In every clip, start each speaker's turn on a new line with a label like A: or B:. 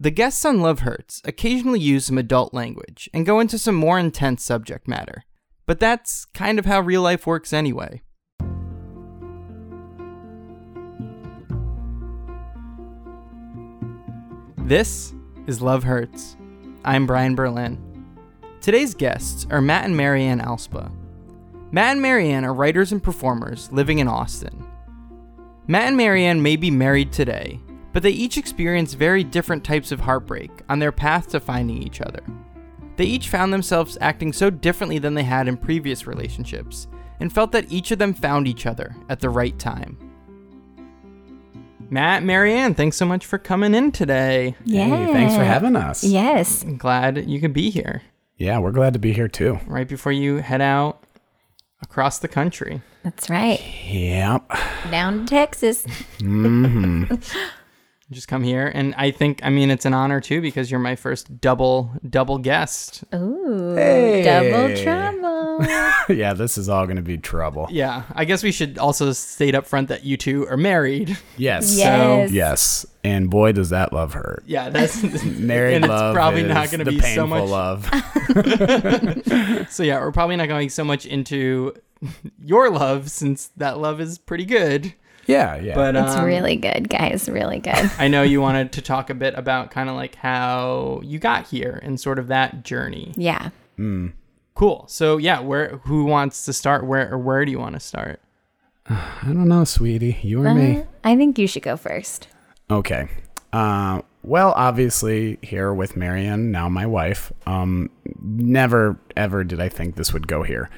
A: The guests on Love Hurts occasionally use some adult language and go into some more intense subject matter. But that's kind of how real life works anyway. This is Love Hurts. I'm Brian Berlin. Today's guests are Matt and Marianne Alspa. Matt and Marianne are writers and performers living in Austin. Matt and Marianne may be married today, but they each experienced very different types of heartbreak on their path to finding each other. They each found themselves acting so differently than they had in previous relationships, and felt that each of them found each other at the right time. Matt, Marianne, thanks so much for coming in today.
B: Yeah.
C: Hey, thanks for having us.
B: Yes.
A: I'm glad you could be here
C: Yeah, we're glad to be here too.
A: right before you head out across the country.
B: That's right.
C: Yep.
B: Down to Texas. Mm-hmm.
A: Just come here, and I think, I mean, it's an honor too because you're my first double double guest.
B: Ooh.
C: Hey.
B: Double trouble.
C: yeah, this is all going to be trouble.
A: Yeah, I guess we should also state up front that you two are married.
C: Yes.
B: Yes.
C: Yes. And boy, does that love hurt.
A: Yeah, that's
C: Married
A: and
C: love
A: It's probably
C: is
A: not going to
C: the
A: be so much.
C: love.
A: So yeah, we're probably not going so much into your love since that love is pretty good.
C: Yeah, yeah.
A: But
B: It's
A: um,
B: really good, guys. Really good.
A: I know you wanted to talk a bit about kind of like how you got here and sort of that journey.
B: Yeah.
A: Cool. So yeah, where who wants to start? Where or where do you want to start?
C: I don't know, sweetie. You or me?
B: Uh, I think you should go first.
C: Okay. Uh, well, obviously, here with Marianne, now my wife, um, never ever did I think this would go here.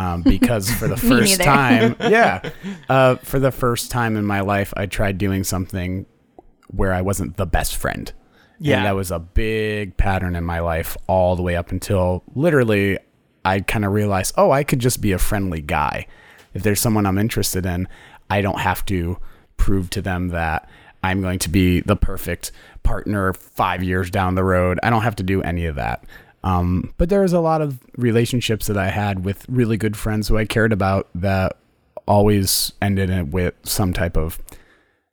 C: Um, because for the first time, yeah, uh, for the first time in my life, I tried doing something where I wasn't the best friend.
A: Yeah.
C: And that was a big pattern in my life all the way up until literally I kind of realized, oh, I could just be a friendly guy. If there's someone I'm interested in, I don't have to prove to them that I'm going to be the perfect partner five years down the road. I don't have to do any of that. Um, but there was a lot of relationships that I had with really good friends who I cared about that always ended with some type of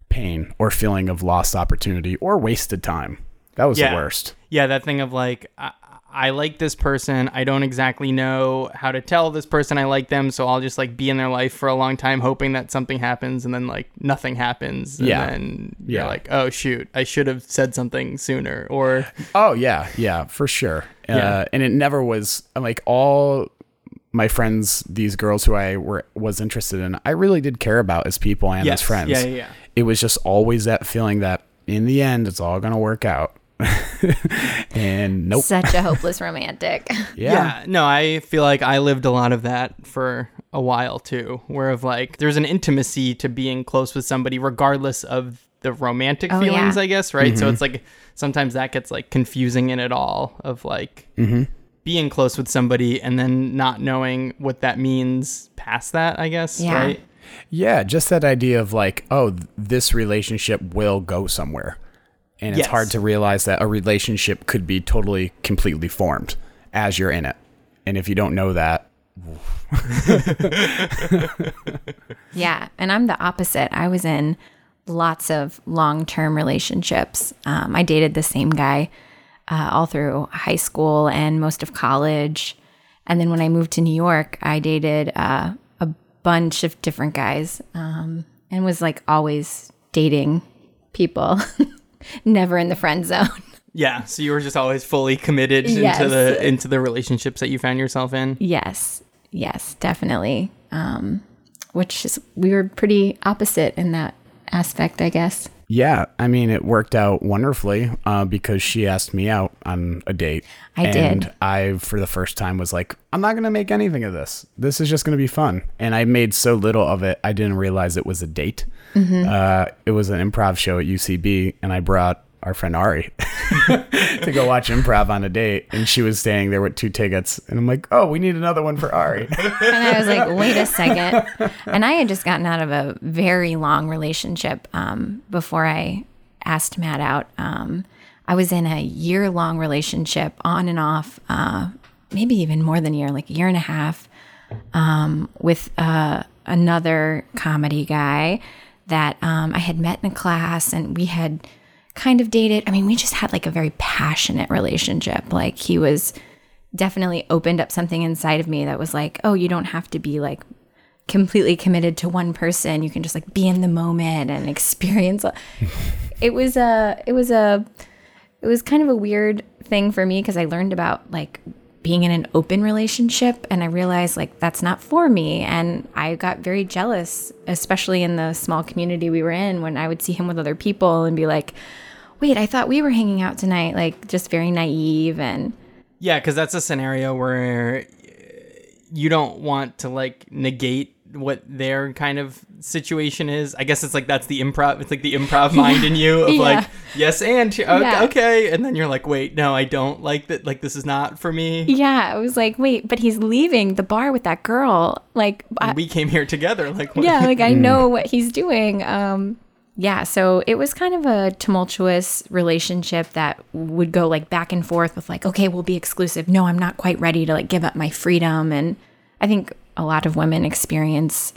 C: pain or feeling of lost opportunity or wasted time. That was
A: Yeah.
C: the worst.
A: Yeah, that thing of like I, I like this person. I don't exactly know how to tell this person I like them, so I'll just like be in their life for a long time, hoping that something happens, and then like nothing happens. And
C: Yeah.
A: then you're
C: Yeah.
A: like, oh shoot, I should have said something sooner. Or
C: Oh yeah, yeah, for sure.
A: Yeah.
C: Uh, and it never was like all my friends, these girls who I were was interested in, I really did care about as people and
A: yes,
C: as friends.
A: yeah, yeah, yeah.
C: It was just always that feeling that in the end it's all gonna work out. and nope.
B: Such a hopeless romantic.
C: Yeah.
A: Yeah, no, I feel like I lived a lot of that for a while too, where of like there's an intimacy to being close with somebody regardless of the romantic
B: Oh,
A: feelings,
B: yeah.
A: I guess, right?
C: Mm-hmm.
A: So it's like sometimes that gets like confusing in it all of like
C: Mm-hmm.
A: being close with somebody and then not knowing what that means past that, I guess,
B: Yeah.
A: right?
C: Yeah, just that idea of like, oh, th- this relationship will go somewhere. And it's
A: Yes.
C: hard to realize that a relationship could be totally, completely formed as you're in it. And if you don't know that,
B: Yeah, and I'm the opposite. I was in lots of long term relationships. Um, I dated the same guy uh, all through high school and most of college. And then when I moved to New York, I dated uh, a bunch of different guys um, and was like always dating people, never in the friend zone.
A: Yeah. So you were just always fully committed
B: Yes.
A: into the into the relationships that you found yourself in.
B: yes, yes, definitely. Um, which is, we were pretty opposite in that aspect, I guess.
C: Yeah, I mean, it worked out wonderfully uh, because she asked me out on a date.
B: I
C: and
B: did.
C: I, for the first time, was like, I'm not going to make anything of this. This is just going to be fun. And I made so little of it, I didn't realize it was a date.
B: Mm-hmm.
C: Uh, it was an improv show at UCB, and I brought our friend Ari to go watch improv on a date. And she was staying there with two tickets. And I'm like, oh, we need another one for Ari.
B: And I was like, wait a second. And I had just gotten out of a very long relationship um, before I asked Matt out. Um, I was in a year long relationship on and off, uh, maybe even more than a year, like a year and a half, um, with uh, another comedy guy that um, I had met in a class and we had kind of dated. I mean, we just had like a very passionate relationship. Like he was definitely opened up something inside of me that was like, oh, you don't have to be like completely committed to one person. You can just like be in the moment and experience. it was a, it was a, it was kind of a weird thing for me because I learned about like being in an open relationship and I realized like that's not for me. And I got very jealous, especially in the small community we were in when I would see him with other people and be like, wait, I thought we were hanging out tonight. Like just very naive and.
A: Yeah, because that's a scenario where you don't want to like negate what their kind of situation is. I guess it's like that's the improv. It's like the improv mind in you of
B: Yeah.
A: like yes and okay,
B: Yeah.
A: okay, and then you're like wait no I don't like that. Like this is not for me.
B: Yeah, I was like, wait, but he's leaving the bar with that girl. Like, I,
A: we came here together. Like what?
B: yeah, like I know what he's doing. Um, yeah, so it was kind of a tumultuous relationship that would go like back and forth with like, okay, we'll be exclusive. No, I'm not quite ready to like give up my freedom. And I think a lot of women experience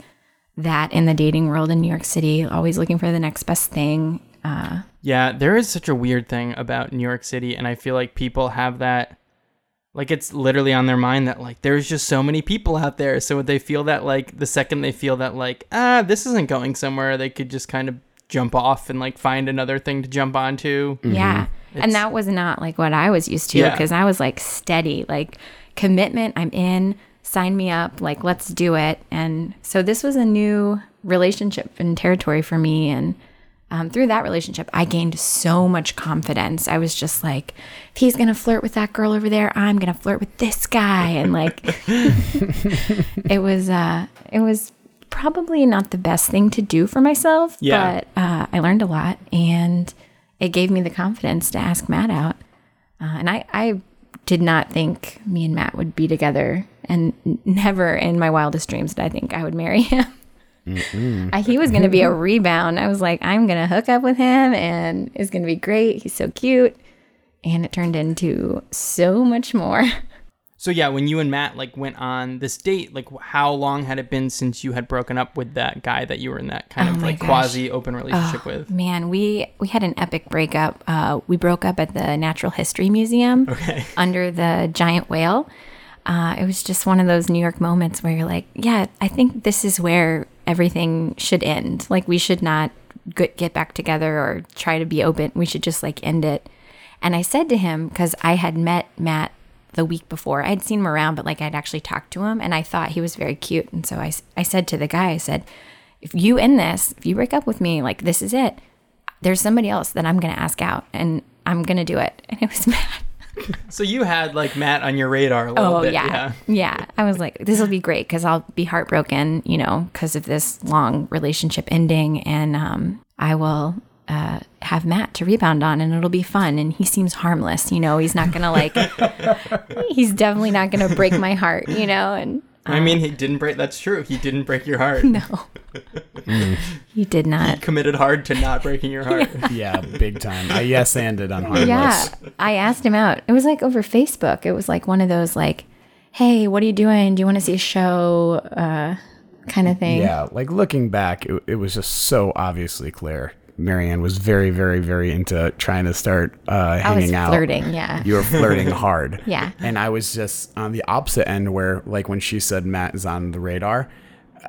B: that in the dating world in New York City, always looking for the next best thing. Uh,
A: Yeah, there is such a weird thing about New York City, and I feel like people have that. Like it's literally on their mind that like there's just so many people out there. So they feel that like the second they feel that like ah this isn't going somewhere, they could just kind of jump off and like find another thing to jump onto.
B: Yeah.
A: It's-
B: And that was not like what I was used to
A: Yeah.
B: because I was like steady, like commitment, I'm in, sign me up, like let's do it. And so this was a new relationship and territory for me. And um, through that relationship, I gained so much confidence. I was just like, if he's going to flirt with that girl over there, I'm going to flirt with this guy. And like, it was, uh, it was probably not the best thing to do for myself,
A: Yeah.
B: but uh, I learned a lot and it gave me the confidence to ask Matt out. Uh, and I, I did not think me and Matt would be together, and never in my wildest dreams did I think I would marry him. Uh, he was going to be a rebound. I was like, I'm going to hook up with him, and it's going to be great. He's so cute. And it turned into so much more.
A: So yeah, when you and Matt like went on this date, like how long had it been since you had broken up with that guy that you were in that kind
B: Oh
A: of like quasi open relationship with?
B: Man, we we had an epic breakup. Uh, we broke up at the Natural History Museum
A: Okay.
B: under the giant whale. Uh, it was just one of those New York moments where you're like, yeah, I think this is where everything should end. Like we should not get, get back together or try to be open. We should just like end it. And I said to him because I had met Matt the week before. I'd seen him around, but like I'd actually talked to him, and I thought he was very cute. And so I, I said to the guy, I said, if you end this, if you break up with me, like this is it. There's somebody else that I'm gonna ask out, and I'm gonna do it. And it was Matt.
A: So you had like Matt on your radar a little
B: Oh
A: bit.
B: yeah. yeah, I was like, this will be great because I'll be heartbroken, you know, because of this long relationship ending, and um, I will uh, have Matt to rebound on, and it'll be fun. And he seems harmless, you know. He's not gonna like, he's definitely not gonna break my heart, you know. And
A: I mean, he didn't break. That's true. He didn't break your heart.
B: no, he did not.
A: Committed hard to not breaking your heart.
C: Yeah, big time. I yes anded on harmless.
B: Yeah, I asked him out. It was like over Facebook. It was like one of those like, "Hey, what are you doing? Do you want to see a show?" Uh, kind of thing.
C: Yeah, like looking back, it, it was just so obviously clear. Marianne was very, very, very into trying to start uh,
B: I
C: hanging
B: was
C: out.
B: flirting. Yeah.
C: You were flirting hard.
B: Yeah.
C: And I was just on the opposite end where, like, when she said Matt is on the radar,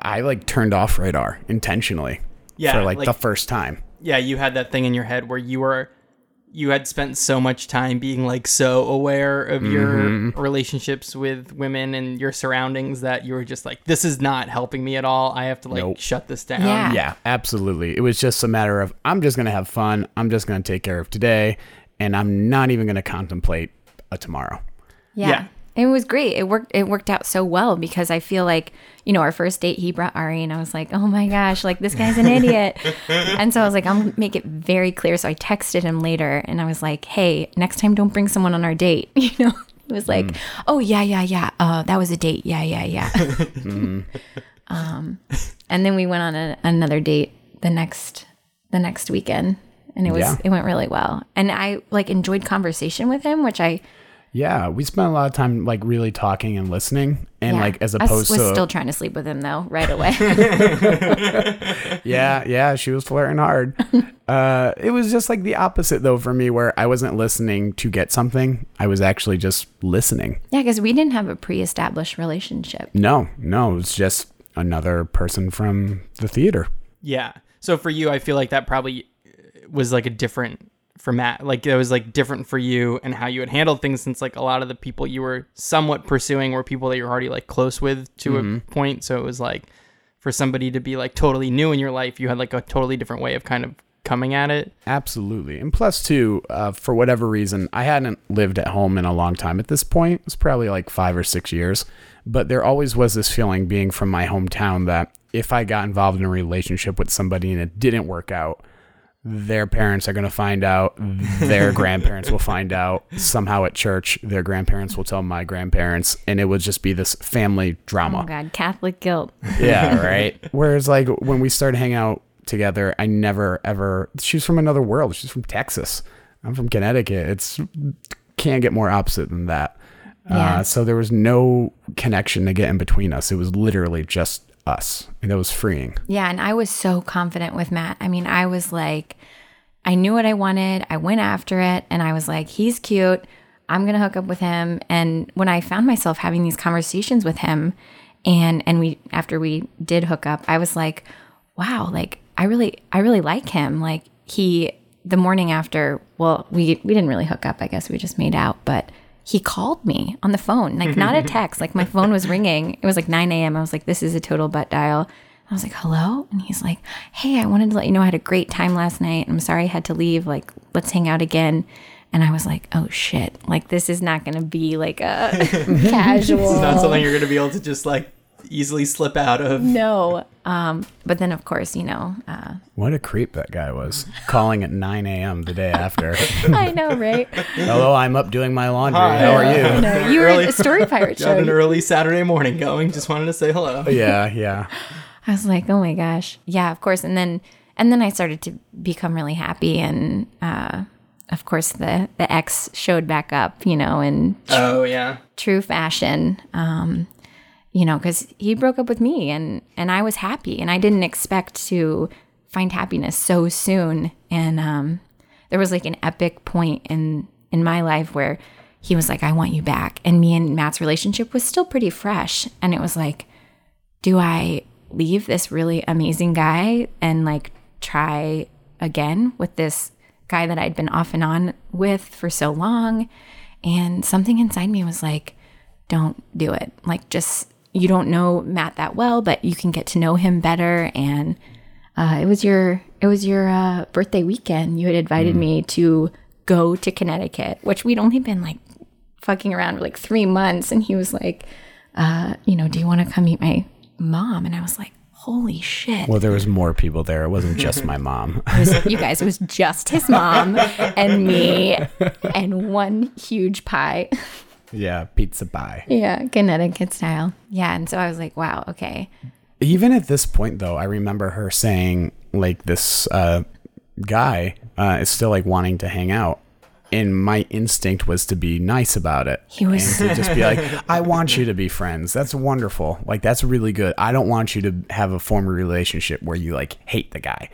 C: I like turned off radar intentionally.
A: Yeah,
C: For like,
A: like-
C: the first time.
A: yeah, you had that thing in your head where you were you had spent so much time being like so aware of your mm-hmm. relationships with women and your surroundings that you were just like this is not helping me at all. I have to like
C: Nope.
A: shut this down.
B: Yeah.
C: Yeah, absolutely. It was just a matter of I'm just going to have fun. I'm just going to take care of today. And I'm not even going to contemplate a tomorrow.
B: Yeah.
A: Yeah.
B: It was great. It worked. It worked out so well because I feel like you know our first date he brought Ari and I was like, oh my gosh, like this guy's an idiot. and so I was like, I'm gonna make it very clear. So I texted him later and I was like, hey, next time don't bring someone on our date. You know, he was like, oh yeah, yeah, yeah. Uh, that was a date. Yeah, yeah, yeah. um, and then we went on a, another date the next the next weekend, and it was
C: Yeah.
B: it went really well. And I like enjoyed conversation with him, which I
C: Yeah, we spent a lot of time like really talking and listening, and
B: Yeah.
C: like as opposed to I
B: was
C: to
B: still trying to sleep with him though, right away.
C: yeah, yeah, she was flirting hard. uh, it was just like the opposite though for me, where I wasn't listening to get something; I was actually just listening.
B: yeah, because we didn't have a pre-established relationship.
C: No, no, it was just another person from the theater.
A: Yeah. So for you, I feel like that probably was like a different for Matt. Like it was like different for you and how you had handled things since like a lot of the people you were somewhat pursuing were people that you're already like close with to a point. So it was like for somebody to be like totally new in your life, you had like a totally different way of kind of coming at it.
C: Absolutely. And plus, too, uh, for whatever reason, I hadn't lived at home in a long time at this point. It was probably like five or six years. But there always was this feeling being from my hometown that if I got involved in a relationship with somebody and it didn't work out, their parents are going to find out. Their grandparents will find out. Somehow at church, their grandparents will tell my grandparents. And it would just be this family drama.
B: Oh God, Catholic guilt.
C: Yeah, right. Whereas like when we started hanging out together, I never ever she's from another world. She's from Texas. I'm from Connecticut. It's can't get more opposite than that.
B: Yeah.
C: Uh, so there was no connection to get in between us. It was literally just us. And it was freeing.
B: Yeah, and I was so confident with Matt. I mean, I was like, I knew what I wanted. I went after it, and I was like, he's cute. I'm gonna hook up with him. And when I found myself having these conversations with him, and and we after we did hook up, I was like, wow, like I really I really like him. Like he the morning after, well, we we didn't really hook up. I guess we just made out, but he called me on the phone, like not a text. Like my phone was ringing. It was like 9 a.m. I was like, this is a total butt dial. I was like, hello? And he's like, hey, I wanted to let you know I had a great time last night. I'm sorry I had to leave. Like, let's hang out again. And I was like, oh shit. Like, this is not going to be like a casual.
A: It's not something you're going to be able to just like easily slip out of.
B: no. Um, but then, of course, you know, uh,
C: What a creep that guy was. Calling at 9 a.m. the day after.
B: I know, right?
C: Hello, I'm up doing my laundry.
A: Hi.
C: How are you?
B: No, you were
A: Early-
B: at a story pirate
A: Got an early Saturday morning going. Just wanted to say hello.
C: Yeah, yeah.
B: I was like, oh my gosh. Yeah, of course. And then, and then I started to become really happy. And, uh, of course, the, the ex showed back up, you know, in
A: Oh yeah.
B: true fashion. Um, you know, because he broke up with me and and I was happy and I didn't expect to find happiness so soon. And um, there was like an epic point in in my life where he was like, "I want you back," and me and Matt's relationship was still pretty fresh, and it was like, do I leave this really amazing guy and like try again with this guy that I'd been off and on with for so long? And something inside me was like, don't do it. Like, just, you don't know Matt that well, but you can get to know him better. And uh, it was your, it was your uh, birthday weekend. You had invited me to go to Connecticut, which we'd only been like fucking around for like three months. And he was like, uh, you know, do you want to come meet my mom? And I was like, holy shit.
C: Well, there was more people there. It wasn't just my mom.
B: Was- you guys, it was just his mom and me and one huge pie.
C: yeah, pizza pie.
B: Yeah, Connecticut style. Yeah. And so I was like, wow, okay.
C: Even at this point, though, I remember her saying, like, this uh, guy uh, is still, like, wanting to hang out. And my instinct was to be nice about it.
B: He was-
C: And to just be like, I want you to be friends. That's wonderful. Like, that's really good. I don't want you to have a former relationship where you, like, hate the guy.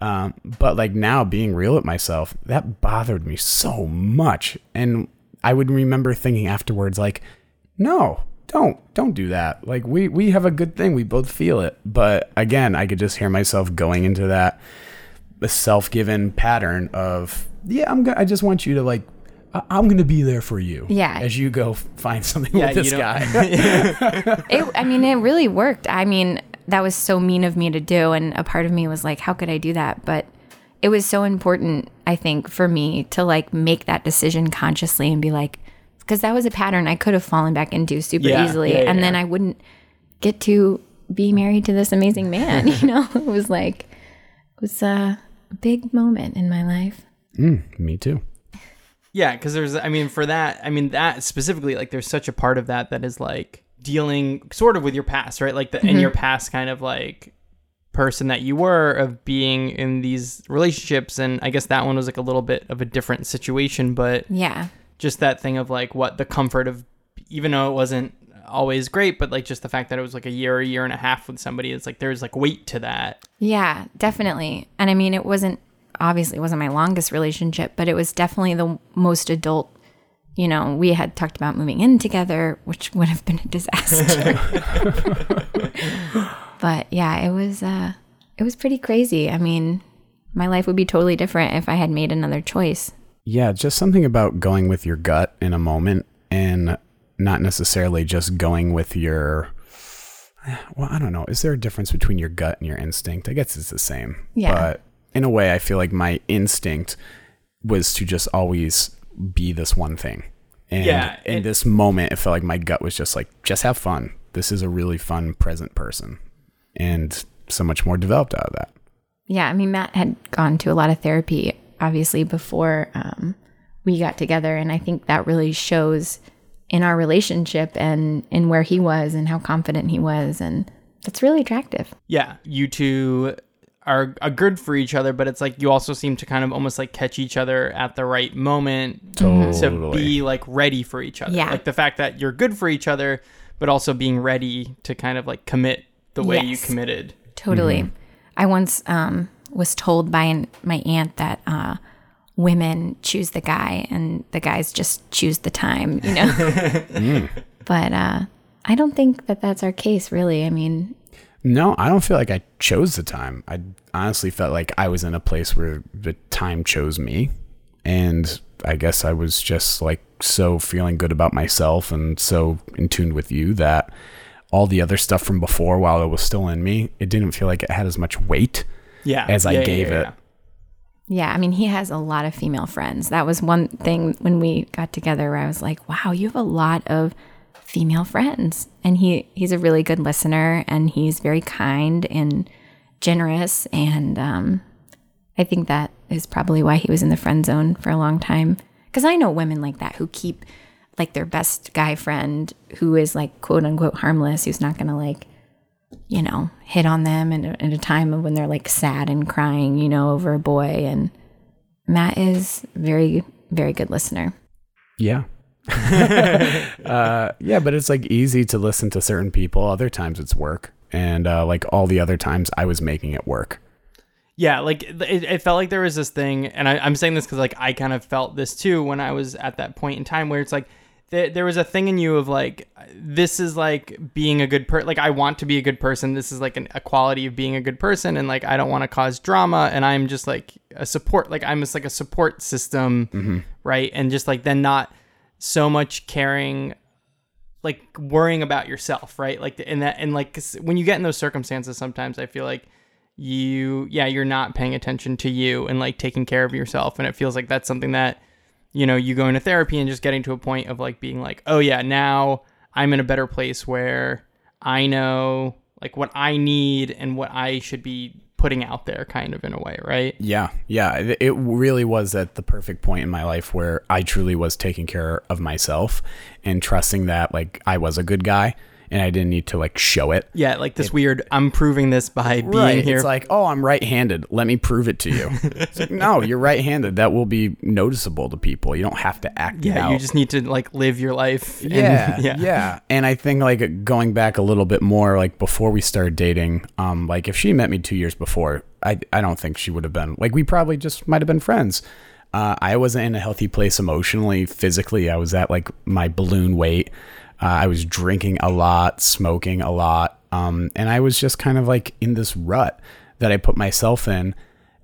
C: Um, but, like, now being real with myself, that bothered me so much. And I would remember thinking afterwards, like, no don't don't do that like we we have a good thing we both feel it but again i could just hear myself going into that self-given pattern of yeah i'm gonna i just want you to like I- i'm gonna be there for you
B: Yeah.
C: as you go find something
A: Yeah,
C: with this guy
B: It, I mean, it really worked. I mean, that was so mean of me to do. And a part of me was like, how could I do that? But it was so important, I think, for me to like make that decision consciously and be like, because that was a pattern I could have fallen back into super
A: Yeah,
B: easily.
A: yeah,
B: and
A: yeah.
B: then I wouldn't get to be married to this amazing man. You know, it was like, it was a big moment in my life.
C: Mm, me too
A: Yeah, because there's, I mean, for that, I mean, that specifically, like, there's such a part of that that is like dealing sort of with your past, right? Like, the, in mm-hmm. your past kind of like person that you were of being in these relationships. And I guess that one was like a little bit of a different situation, but
B: Yeah.
A: just that thing of like what the comfort of even though it wasn't always great, but like just the fact that it was like a year, a year and a half with somebody, it's like there's like weight to that.
B: Yeah, definitely. And I mean, it wasn't obviously it wasn't my longest relationship, but it was definitely the most adult. You know, we had talked about moving in together, which would have been a disaster. but yeah, it was uh it was pretty crazy. I mean, my life would be totally different if I had made another choice.
C: Yeah, just something about going with your gut in a moment and not necessarily just going with your well, I don't know. Is there a difference between your gut and your instinct? I guess it's the same.
B: Yeah.
C: But in a way, I feel like my instinct was to just always be this one thing. And
A: Yeah,
C: in
A: it-
C: this moment, it felt like my gut was just like, just have fun. This is a really fun, present person. And so much more developed out of that.
B: Yeah, I mean, Matt had gone to a lot of therapy, obviously, before um, we got together. And I think that really shows in our relationship and in where he was and how confident he was. And that's really attractive.
A: Yeah, you two are, are good for each other, but it's like you also seem to kind of almost like catch each other at the right moment to be like ready for each other.
B: Yeah.
A: Like the fact that you're good for each other, but also being ready to kind of like commit the way you committed.
B: Totally. I once um, was told by an, my aunt that uh, women choose the guy and the guys just choose the time, you know? But uh, I don't think that that's our case, really. I mean,
C: No, I don't feel like I chose the time. I honestly felt like I was in a place where the time chose me. And I guess I was just like so feeling good about myself and so in tune with you that all the other stuff from before, while it was still in me, it didn't feel like it had as much weight
A: Yeah.
C: as I
A: Yeah, yeah,
C: gave
A: yeah,
C: it.
A: yeah.
B: Yeah, I mean, he has a lot of female friends. That was one thing when we got together where I was like, wow, you have a lot of female friends. And he he's a really good listener and he's very kind and generous and um I think that is probably why he was in the friend zone for a long time cuz I know women like that who keep like their best guy friend who is like quote unquote harmless who's not going to like you know, hit on them in a, in a time of when they're like sad and crying, you know, over a boy. And Matt is very, very good listener.
C: Yeah. uh, yeah, but it's like easy to listen to certain people. Other times it's work. And uh, like all the other times I was making it work.
A: Yeah, like it, it felt like there was this thing, and I, I'm saying this because like I kind of felt this too when I was at that point in time where it's like there, there was a thing in you of like this is like being a good person. Like I want to be a good person. This is like an, a quality of being a good person, and like I don't want to cause drama, and I'm just like a support. Like I'm just like a support system, mm-hmm. right? And just like then not so much caring like worrying about yourself, right? Like in that, and like 'cause when you get in those circumstances, sometimes I feel like you, yeah, you're not paying attention to you and like taking care of yourself, and it feels like that's something that you know you go into therapy and just getting to a point of like being like, oh yeah, now I'm in a better place where I know like what I need and what I should be putting out there, kind of in a way, right?
C: Yeah, yeah. It really was at the perfect point in my life where I truly was taking care of myself and trusting that like I was a good guy and I didn't need to like show it.
A: Yeah, like this weird. I'm proving this by being
C: right.
A: here.
C: It's like, oh, I'm right-handed. Let me prove it to you. it's like, no, you're right-handed. That will be noticeable to people. You don't have to act it
A: yeah, you just need to like live your life. and-
C: yeah,
A: yeah,
C: yeah, And I think like going back a little bit more, like before we started dating, um, like if she met me two years before, I I don't think she would have been like we probably just might have been friends. Uh, I wasn't in a healthy place emotionally, physically. I was at like my balloon weight. Uh, I was drinking a lot, smoking a lot, um, and I was just kind of like in this rut that I put myself in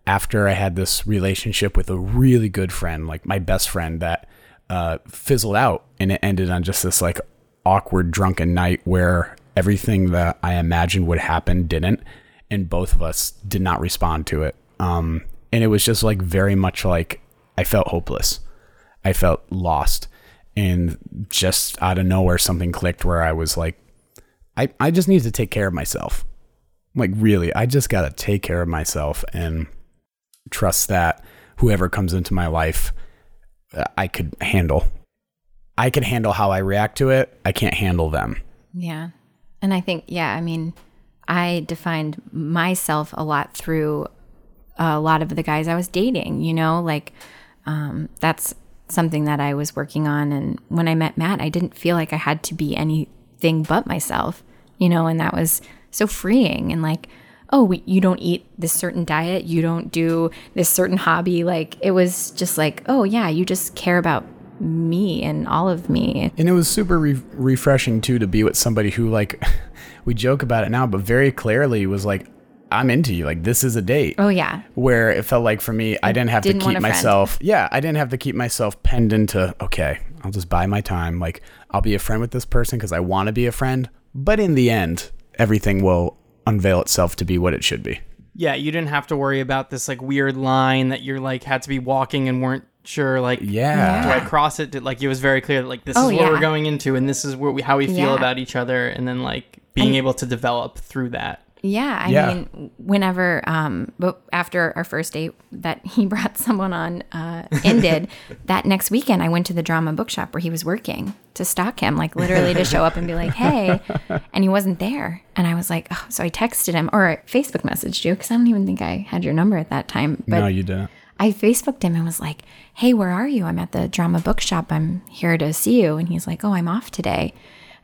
C: after I had this relationship with a really good friend, like my best friend, that uh, fizzled out and it ended on just this like awkward drunken night where everything that I imagined would happen didn't, and both of us did not respond to it. Um, and it was just like very much like I felt hopeless. I felt lost. And just out of nowhere, something clicked where I was like, I, I just need to take care of myself. Like, really, I just got to take care of myself and trust that whoever comes into my life, uh, I could handle. I can handle how I react to it. I can't handle them.
B: Yeah. And I think, yeah, I mean, I defined myself a lot through a lot of the guys I was dating, you know, like um, that's something that I was working on. And when I met Matt, I didn't feel like I had to be anything but myself, you know, and that was so freeing. And like, oh, we, you don't eat this certain diet, you don't do this certain hobby. Like, it was just like, oh, yeah, you just care about me and all of me.
C: And it was super re- refreshing too to be with somebody who like we joke about it now, but very clearly was like, I'm into you. Like this is a date.
B: Oh yeah.
C: Where it felt like for me, I didn't have
B: didn't
C: to keep
B: a friend.
C: myself. Yeah, I didn't have to keep myself penned into. Okay, I'll just buy my time. Like I'll be a friend with this person because I want to be a friend. But in the end, everything will unveil itself to be what it should be.
A: Yeah, you didn't have to worry about this like weird line that you're like had to be walking and weren't sure like
C: Yeah.
A: do I cross it? Did, like it was very clear that like this
B: Oh,
A: is what
B: yeah.
A: we're going into and this is what we how we feel
B: Yeah.
A: about each other and then like being able to develop through that.
B: Yeah, I
C: Yeah.
B: mean, whenever, um, but after our first date that he brought someone on uh, ended, that next weekend I went to the drama bookshop where he was working to stalk him, like literally to show up and be like, "Hey," and he wasn't there, and I was like, oh, so I texted him or Facebook messaged you because I don't even think I had your number at that time, but
C: no, you didn't.
B: I Facebooked him and was like, "Hey, where are you? I'm at the drama bookshop. I'm here to see you." And he's like, "Oh, I'm off today."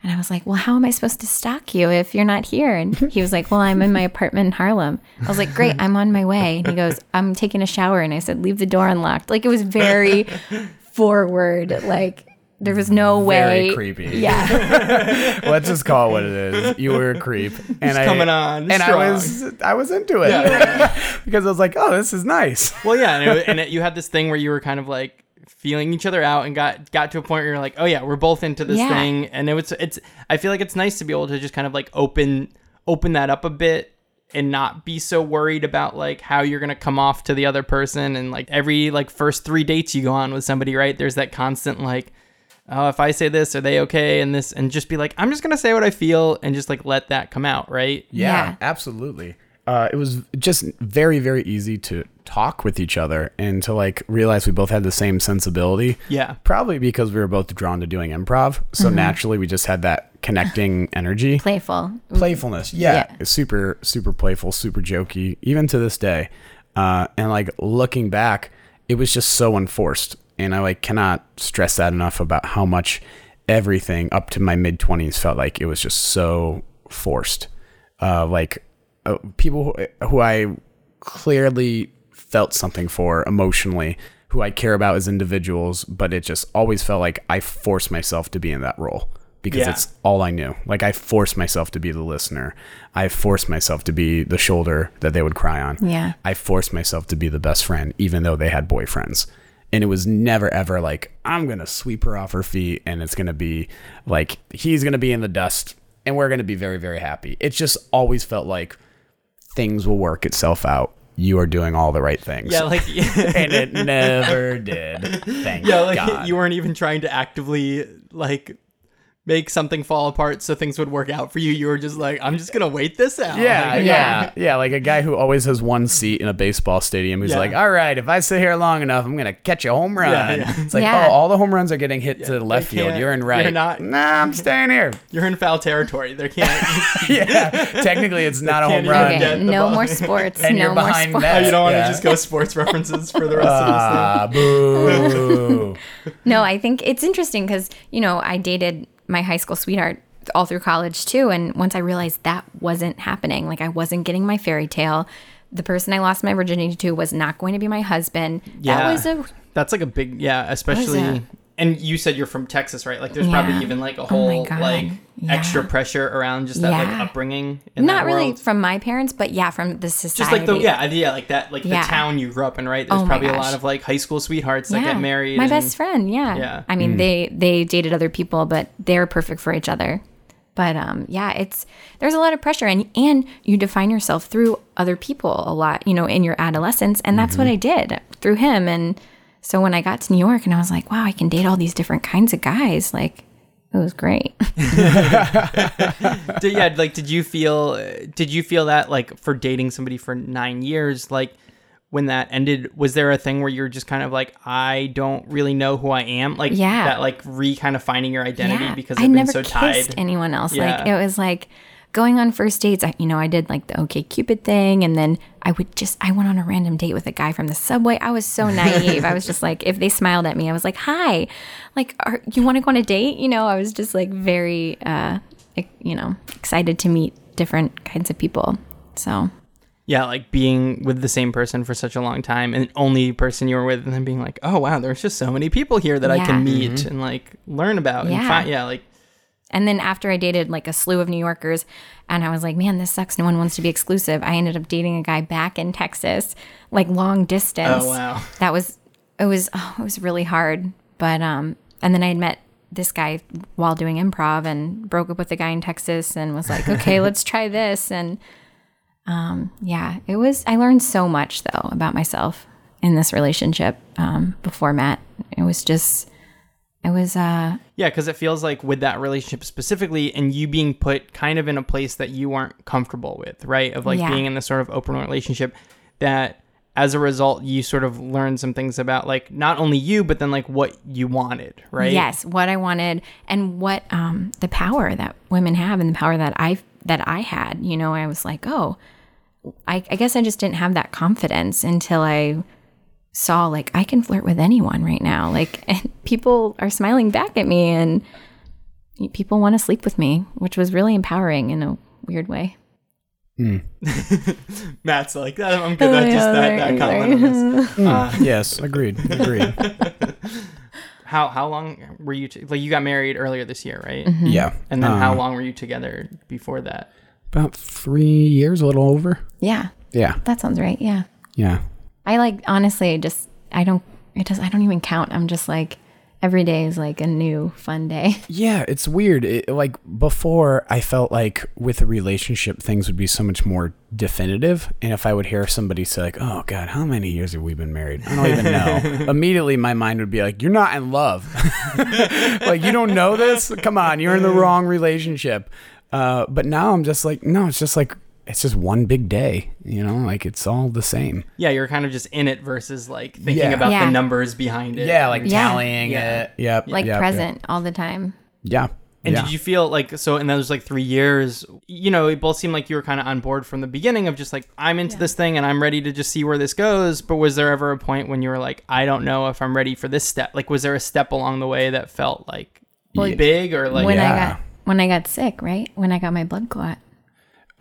B: And I was like, "Well, how am I supposed to stalk you if you're not here?" And he was like, "Well, I'm in my apartment in Harlem." I was like, "Great, I'm on my way." And he goes, "I'm taking a shower." And I said, "Leave the door unlocked." Like it was very forward. Like there was no way
C: Very
B: way.
C: creepy.
B: Yeah.
C: Let's just call it what it is. You were a creep, and I
A: coming on
C: and I was I was into it because I was like, oh, this is nice.
A: Well, yeah, and, it, and it, you had this thing where you were kind of like feeling each other out and got got to a point where you're like, oh yeah, we're both into this
B: Yeah.
A: thing, and it was it's. I feel like it's nice to be able to just kind of like open open that up a bit and not be so worried about like how you're gonna come off to the other person and like every like first three dates you go on with somebody, right? There's that constant like. Oh, if I say this, are they okay? And this, and just be like, I'm just gonna say what I feel, and just like let that come out, right?
C: Yeah,
B: Yeah.
C: absolutely. Uh, it was just very, very easy to talk with each other and to like realize we both had the same sensibility.
A: Yeah.
C: Probably because we were both drawn to doing improv. So naturally, we just had that connecting energy.
B: Playful.
C: Playfulness. Yeah.
B: Yeah.
C: Super, super playful, super jokey, even to this day. Uh, and like looking back, it was just so unforced. And I like cannot stress that enough about how much everything up to my mid 20s felt like it was just so forced. Uh, like uh, people who, who I clearly felt something for emotionally, who I care about as individuals, but it just always felt like I forced myself to be in that role because
A: Yeah.
C: it's all I knew. Like I forced myself to be the listener. I forced myself to be the shoulder that they would cry on.
B: Yeah.
C: I forced myself to be the best friend, even though they had boyfriends. And it was never ever like, I'm going to sweep her off her feet and it's going to be like, he's going to be in the dust and we're going to be very, very happy. It just always felt like things will work itself out. You are doing all the right things.
A: Yeah, like
C: and it never did. Thank
A: yeah, like
C: God.
A: you weren't even trying to actively like make something fall apart so things would work out for you. You were just like, I'm just gonna wait this out.
C: Yeah,
A: Like,
C: yeah, yeah. Like a guy who always has one seat in a baseball stadium who's
A: Yeah.
C: like, all right, if I sit here long enough, I'm going to catch a home run.
A: Yeah, yeah.
C: It's like,
B: Yeah.
C: oh, all the home runs are getting hit to the left field. You're in right.
A: you're not-
C: Nah, I'm staying here.
A: You're in foul territory. There can't.
C: yeah, technically it's not a home run.
B: Okay, no
A: ball.
B: more sports.
C: And
B: no
C: you're
B: more
C: behind
B: sports.
C: net.
A: you don't want to
C: Yeah.
A: just go sports references for the rest of this
C: Ah, boo.
B: No, I think it's interesting because, you know, I dated my high school sweetheart all through college too. And once I realized that wasn't happening, like I wasn't getting my fairy tale, the person I lost my virginity to was not going to be my husband.
A: Yeah.
B: That was a,
A: That's like a big yeah, especially.
B: That?
A: And you said you're from Texas, right? Like, there's
B: Yeah.
A: probably even like a
B: Oh
A: whole
B: God.
A: like
B: Yeah.
A: extra pressure around just that like upbringing. In
B: not
A: that
B: really
A: world.
B: from my parents, but yeah, from the society.
A: Just like the yeah, yeah, like that, like
B: Yeah.
A: the town you grew up in, right? There's
B: Oh my
A: probably a lot of like high school sweethearts that get married.
B: My
A: and-
B: best friend, yeah.
A: Yeah.
B: I mean, they they dated other people, but they're perfect for each other. But um, yeah, it's there's a lot of pressure, and and you define yourself through other people a lot, you know, in your adolescence, and that's what I did through him. And so when I got to New York, and I was like, wow, I can date all these different kinds of guys, like it was great.
A: did, yeah like did you feel did you feel that like for dating somebody for nine years like when that ended was there a thing where you're just kind of like i don't really know who i am like
B: Yeah.
A: that like re kind of finding your identity because
B: I
A: i've been
B: never
A: so
B: kissed
A: tied
B: anyone else. Like it was like going on first dates, I, you know, I did like the OK Cupid thing, and then I would just I went on a random date with a guy from the subway. I was so naive. I was just like, if they smiled at me, I was like, "Hi, like, are, you want to go on a date?" You know, I was just like very, uh, you know, excited to meet different kinds of people. So
A: yeah, like being with the same person for such a long time and only person you were with, and then being like, oh wow, there's just so many people here that yeah. I can meet mm-hmm. and like learn about. Yeah. And find, yeah, like.
B: And then after I dated like a slew of New Yorkers, and I was like, man, this sucks. No one wants to be exclusive. I ended up dating a guy back in Texas, like long distance.
A: Oh wow.
B: That was it was oh, it was really hard. But um, and then I had met this guy while doing improv and broke up with the guy in Texas and was like, okay, let's try this and um, yeah, it was. I learned so much though about myself in this relationship um, before Matt. It was just, it was. uh
A: Yeah, because it feels like with that relationship specifically, and you being put kind of in a place that you weren't comfortable with, right? Of like yeah. being in this sort of open relationship that. As a result, you sort of learned some things about like not only you, but then like what you wanted, right?
B: Yes, what I wanted and what um, the power that women have and the power that I that I had. You know, I was like, oh, I, I guess I just didn't have that confidence until I saw like I can flirt with anyone right now. Like and people are smiling back at me and people want to sleep with me, which was really empowering in a weird way.
A: Mm. Matt's like, I'm good at just that, that comment.
C: Mm. Uh, yes, agreed. Agreed.
A: how how long were you t- like you got married earlier this year, right?
C: Mm-hmm. Yeah.
A: And then how uh, long were you together before that?
C: About three years, a little over.
B: Yeah.
C: Yeah.
B: That sounds right. Yeah.
C: Yeah.
B: I like honestly just I don't it does I don't even count. I'm just like every day is like a new fun day.
C: Yeah, it's weird. It, like before, I felt like with a relationship, things would be so much more definitive. And if I would hear somebody say like, "Oh God, how many years have we been married?" I don't even know. Immediately, my mind would be like, "You're not in love. like you don't know this. Come on, you're in the wrong relationship." Uh, but now I'm just like, no, it's just like it's just one big day, you know, like it's all the same.
A: Yeah, you're kind of just in it versus like thinking yeah. about yeah. the numbers behind it.
C: Yeah, like yeah. tallying it. Yep.
B: Like
C: yep,
B: present yep. all the time.
C: Yeah.
A: And did you feel like so in those like three years, you know, it both seemed like you were kind of on board from the beginning of just like I'm into this thing and I'm ready to just see where this goes. But was there ever a point when you were like, I don't know if I'm ready for this step? Like, was there a step along the way that felt like well, big or like
B: when I got when I got sick, right? When I got my blood clot.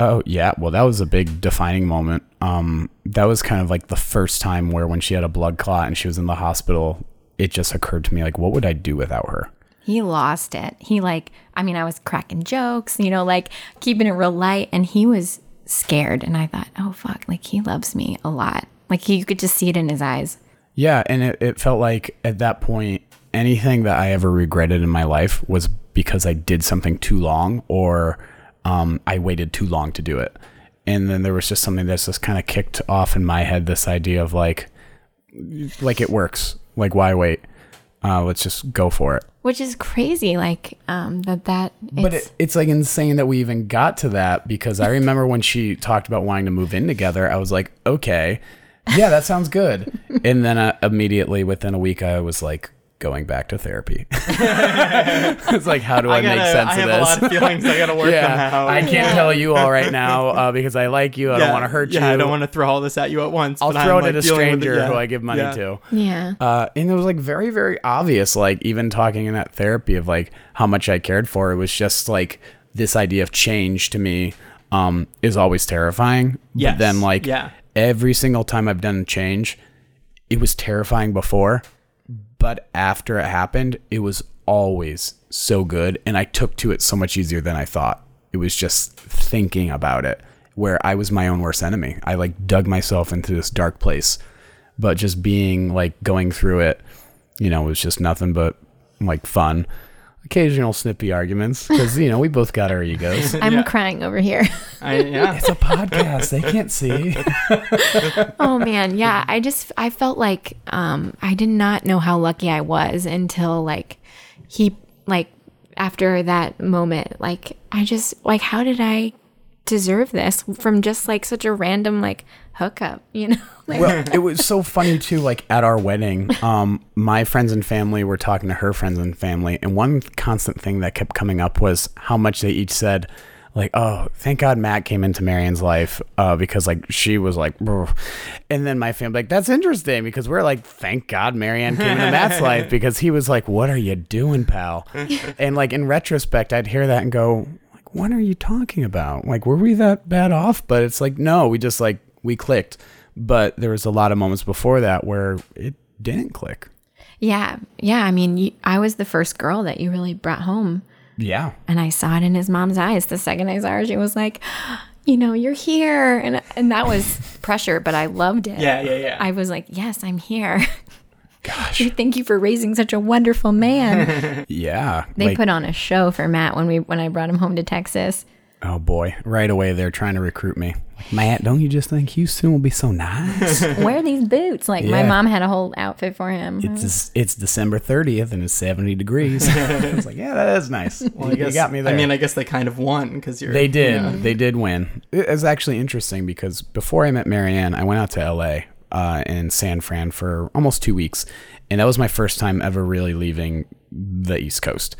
C: Oh yeah, well that was a big defining moment. Um, that was kind of like the first time where when she had a blood clot and she was in the hospital, it just occurred to me like, what would I do without her?
B: He lost it. He like, I mean, I was cracking jokes, you know, like keeping it real light, and he was scared. And I thought, oh fuck, like he loves me a lot. Like he, you could just see it in his eyes.
C: Yeah, and it, it felt like at that point, anything that I ever regretted in my life was because I did something too long or um, I waited too long to do it. And then there was just something that's just kind of kicked off in my head this idea of like, like it works. Like, why wait? Uh, let's just go for it.
B: Which is crazy, like um, that. That,
C: but it, it's like insane that we even got to that because I remember when she talked about wanting to move in together. I was like, okay, yeah, that sounds good. and then uh, immediately within a week, I was like, going back to therapy. it's like, how do I, I gotta, make sense I of this? I have a lot of
A: feelings I gotta work yeah, them out.
C: I can't yeah. tell you all right now uh, because I like you. I yeah, don't want to hurt
A: yeah,
C: you.
A: I don't want to throw all this at you at once.
C: I'll throw I'm, it like, at a stranger it, who I give money
B: to. Yeah.
C: Uh, and it was like very, very obvious. Like even talking in that therapy of like how much I cared for. It was just like this idea of change to me um, is always terrifying.
A: Yes.
C: But then like
A: yeah.
C: every single time I've done change, it was terrifying before but after it happened, it was always so good. And I took to it so much easier than I thought. It was just thinking about it where I was my own worst enemy. I like dug myself into this dark place. But just being like going through it, you know, was just nothing but like fun occasional snippy arguments because you know we both got our egos.
B: I'm yeah. crying over here.
A: I, yeah,
C: it's a podcast; they can't see.
B: oh man, yeah. I just I felt like um, I did not know how lucky I was until like he like after that moment. Like I just like how did I deserve this from just like such a random like hookup, you know?
C: like, well, it was so funny too. Like at our wedding, um, my friends and family were talking to her friends and family, and one constant thing that kept coming up was how much they each said, like, oh, thank God Matt came into Marianne's life uh, because like she was like, "Brr." and then my family like that's interesting because we're like, thank God Marianne came into Matt's life because he was like, what are you doing, pal? and like in retrospect, I'd hear that and go, like, what are you talking about? Like, were we that bad off? But it's like, no, we just like we clicked. But there was a lot of moments before that where it didn't click.
B: Yeah. Yeah. I mean, you, I was the first girl that you really brought home.
C: Yeah.
B: And I saw it in his mom's eyes. The second I saw her, she was like, you know, you're here. And, and that was pressure, but I loved it.
A: Yeah, yeah, yeah.
B: I was like, yes, I'm here.
C: Gosh.
B: Thank you for raising such a wonderful man.
C: Yeah.
B: They
C: like-
B: put on a show for Matt when we when I brought him home to Texas.
C: Oh boy, right away they're trying to recruit me. Matt, don't you just think Houston will be so nice?
B: Wear these boots. Like my mom had a whole outfit for him.
C: it's it's December 30th and it's 70 degrees. it's like, yeah, that is nice.
A: Well, I
C: you got me there.
A: I mean, I guess they kind of won because you're.
C: they did.
A: you know.
C: They did win. It was actually interesting because before I met Marianne, I went out to LA uh, in San Fran for almost two weeks. And that was my first time ever really leaving the East Coast.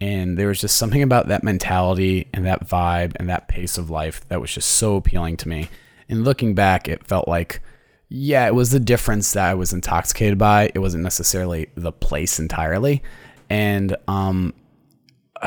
C: And there was just something about that mentality and that vibe and that pace of life that was just so appealing to me. And looking back, it felt like, yeah, it was the difference that I was intoxicated by. It wasn't necessarily the place entirely. And um,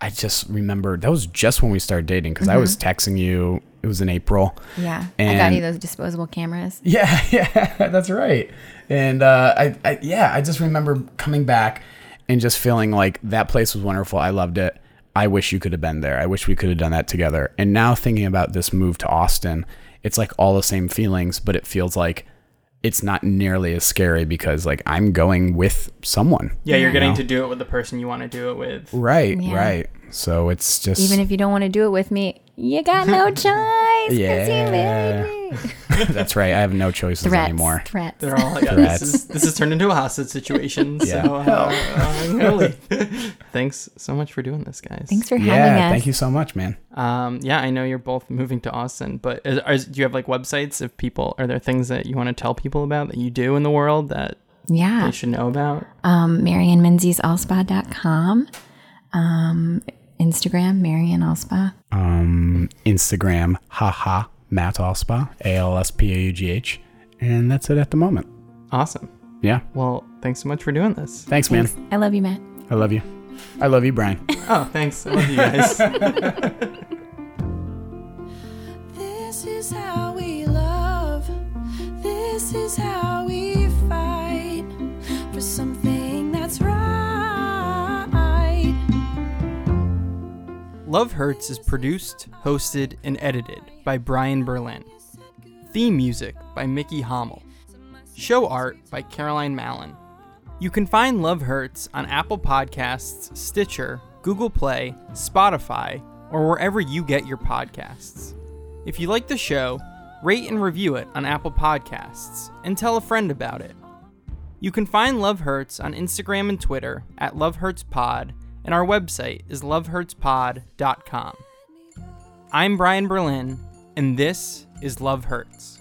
C: I just remember that was just when we started dating because I was texting you. It was in April.
B: yeah. I got you those disposable cameras.
C: Yeah, yeah, that's right. And uh, I, I, yeah, I just remember coming back and just feeling like that place was wonderful. I loved it. I wish you could have been there. I wish we could have done that together. And now thinking about this move to Austin, it's like all the same feelings, but it feels like it's not nearly as scary because like I'm going with someone.
A: Yeah, you're
B: Yeah.
A: getting
C: know?
A: to do it with the person you want to do it with.
C: Right,
B: Yeah.
C: right. So it's just
B: Even if you don't want to do it with me, you got no choice. 'cause you
C: Yeah.
B: married me.
C: that's right. I have no choices
B: Threats.
C: anymore.
B: Threats.
A: They're all like, yeah,
C: Threats.
A: this is this has turned into a hostage situation.
C: Yeah.
A: So uh, I'm gonna leave. Thanks so much for doing this, guys.
B: Thanks for having
C: Yeah,
B: us.
C: thank you so much, man.
A: Um, yeah, I know you're both moving to Austin, but is, are, do you have like websites if people? Are there things that you want to tell people about that you do in the world that
B: Yeah.
A: they should know about?
B: Um, MarianMenziesAlspaugh.com. Um, Instagram, Marian Alspaugh.
C: um, Instagram, haha, Matt Alspaugh, A L S P A U G H. And that's it at the moment.
A: Awesome.
C: Yeah.
A: Well, thanks so much for doing this.
C: Thanks, man.
B: I love you, Matt.
C: I love you. I love you, Brian.
A: Oh, thanks. I love you guys. Love Hurts is produced, hosted, and edited by Brian Berlin. Theme music by Mickey Hommel. Show art by Caroline Mallon. You can find Love Hurts on Apple Podcasts, Stitcher, Google Play, Spotify, or wherever you get your podcasts. If you like the show, rate and review it on Apple Podcasts and tell a friend about it. You can find Love Hurts on Instagram and Twitter at LoveHurtsPod, and our website is lovehurtspod.com. I'm Brian Berlin, and this is Love Hurts.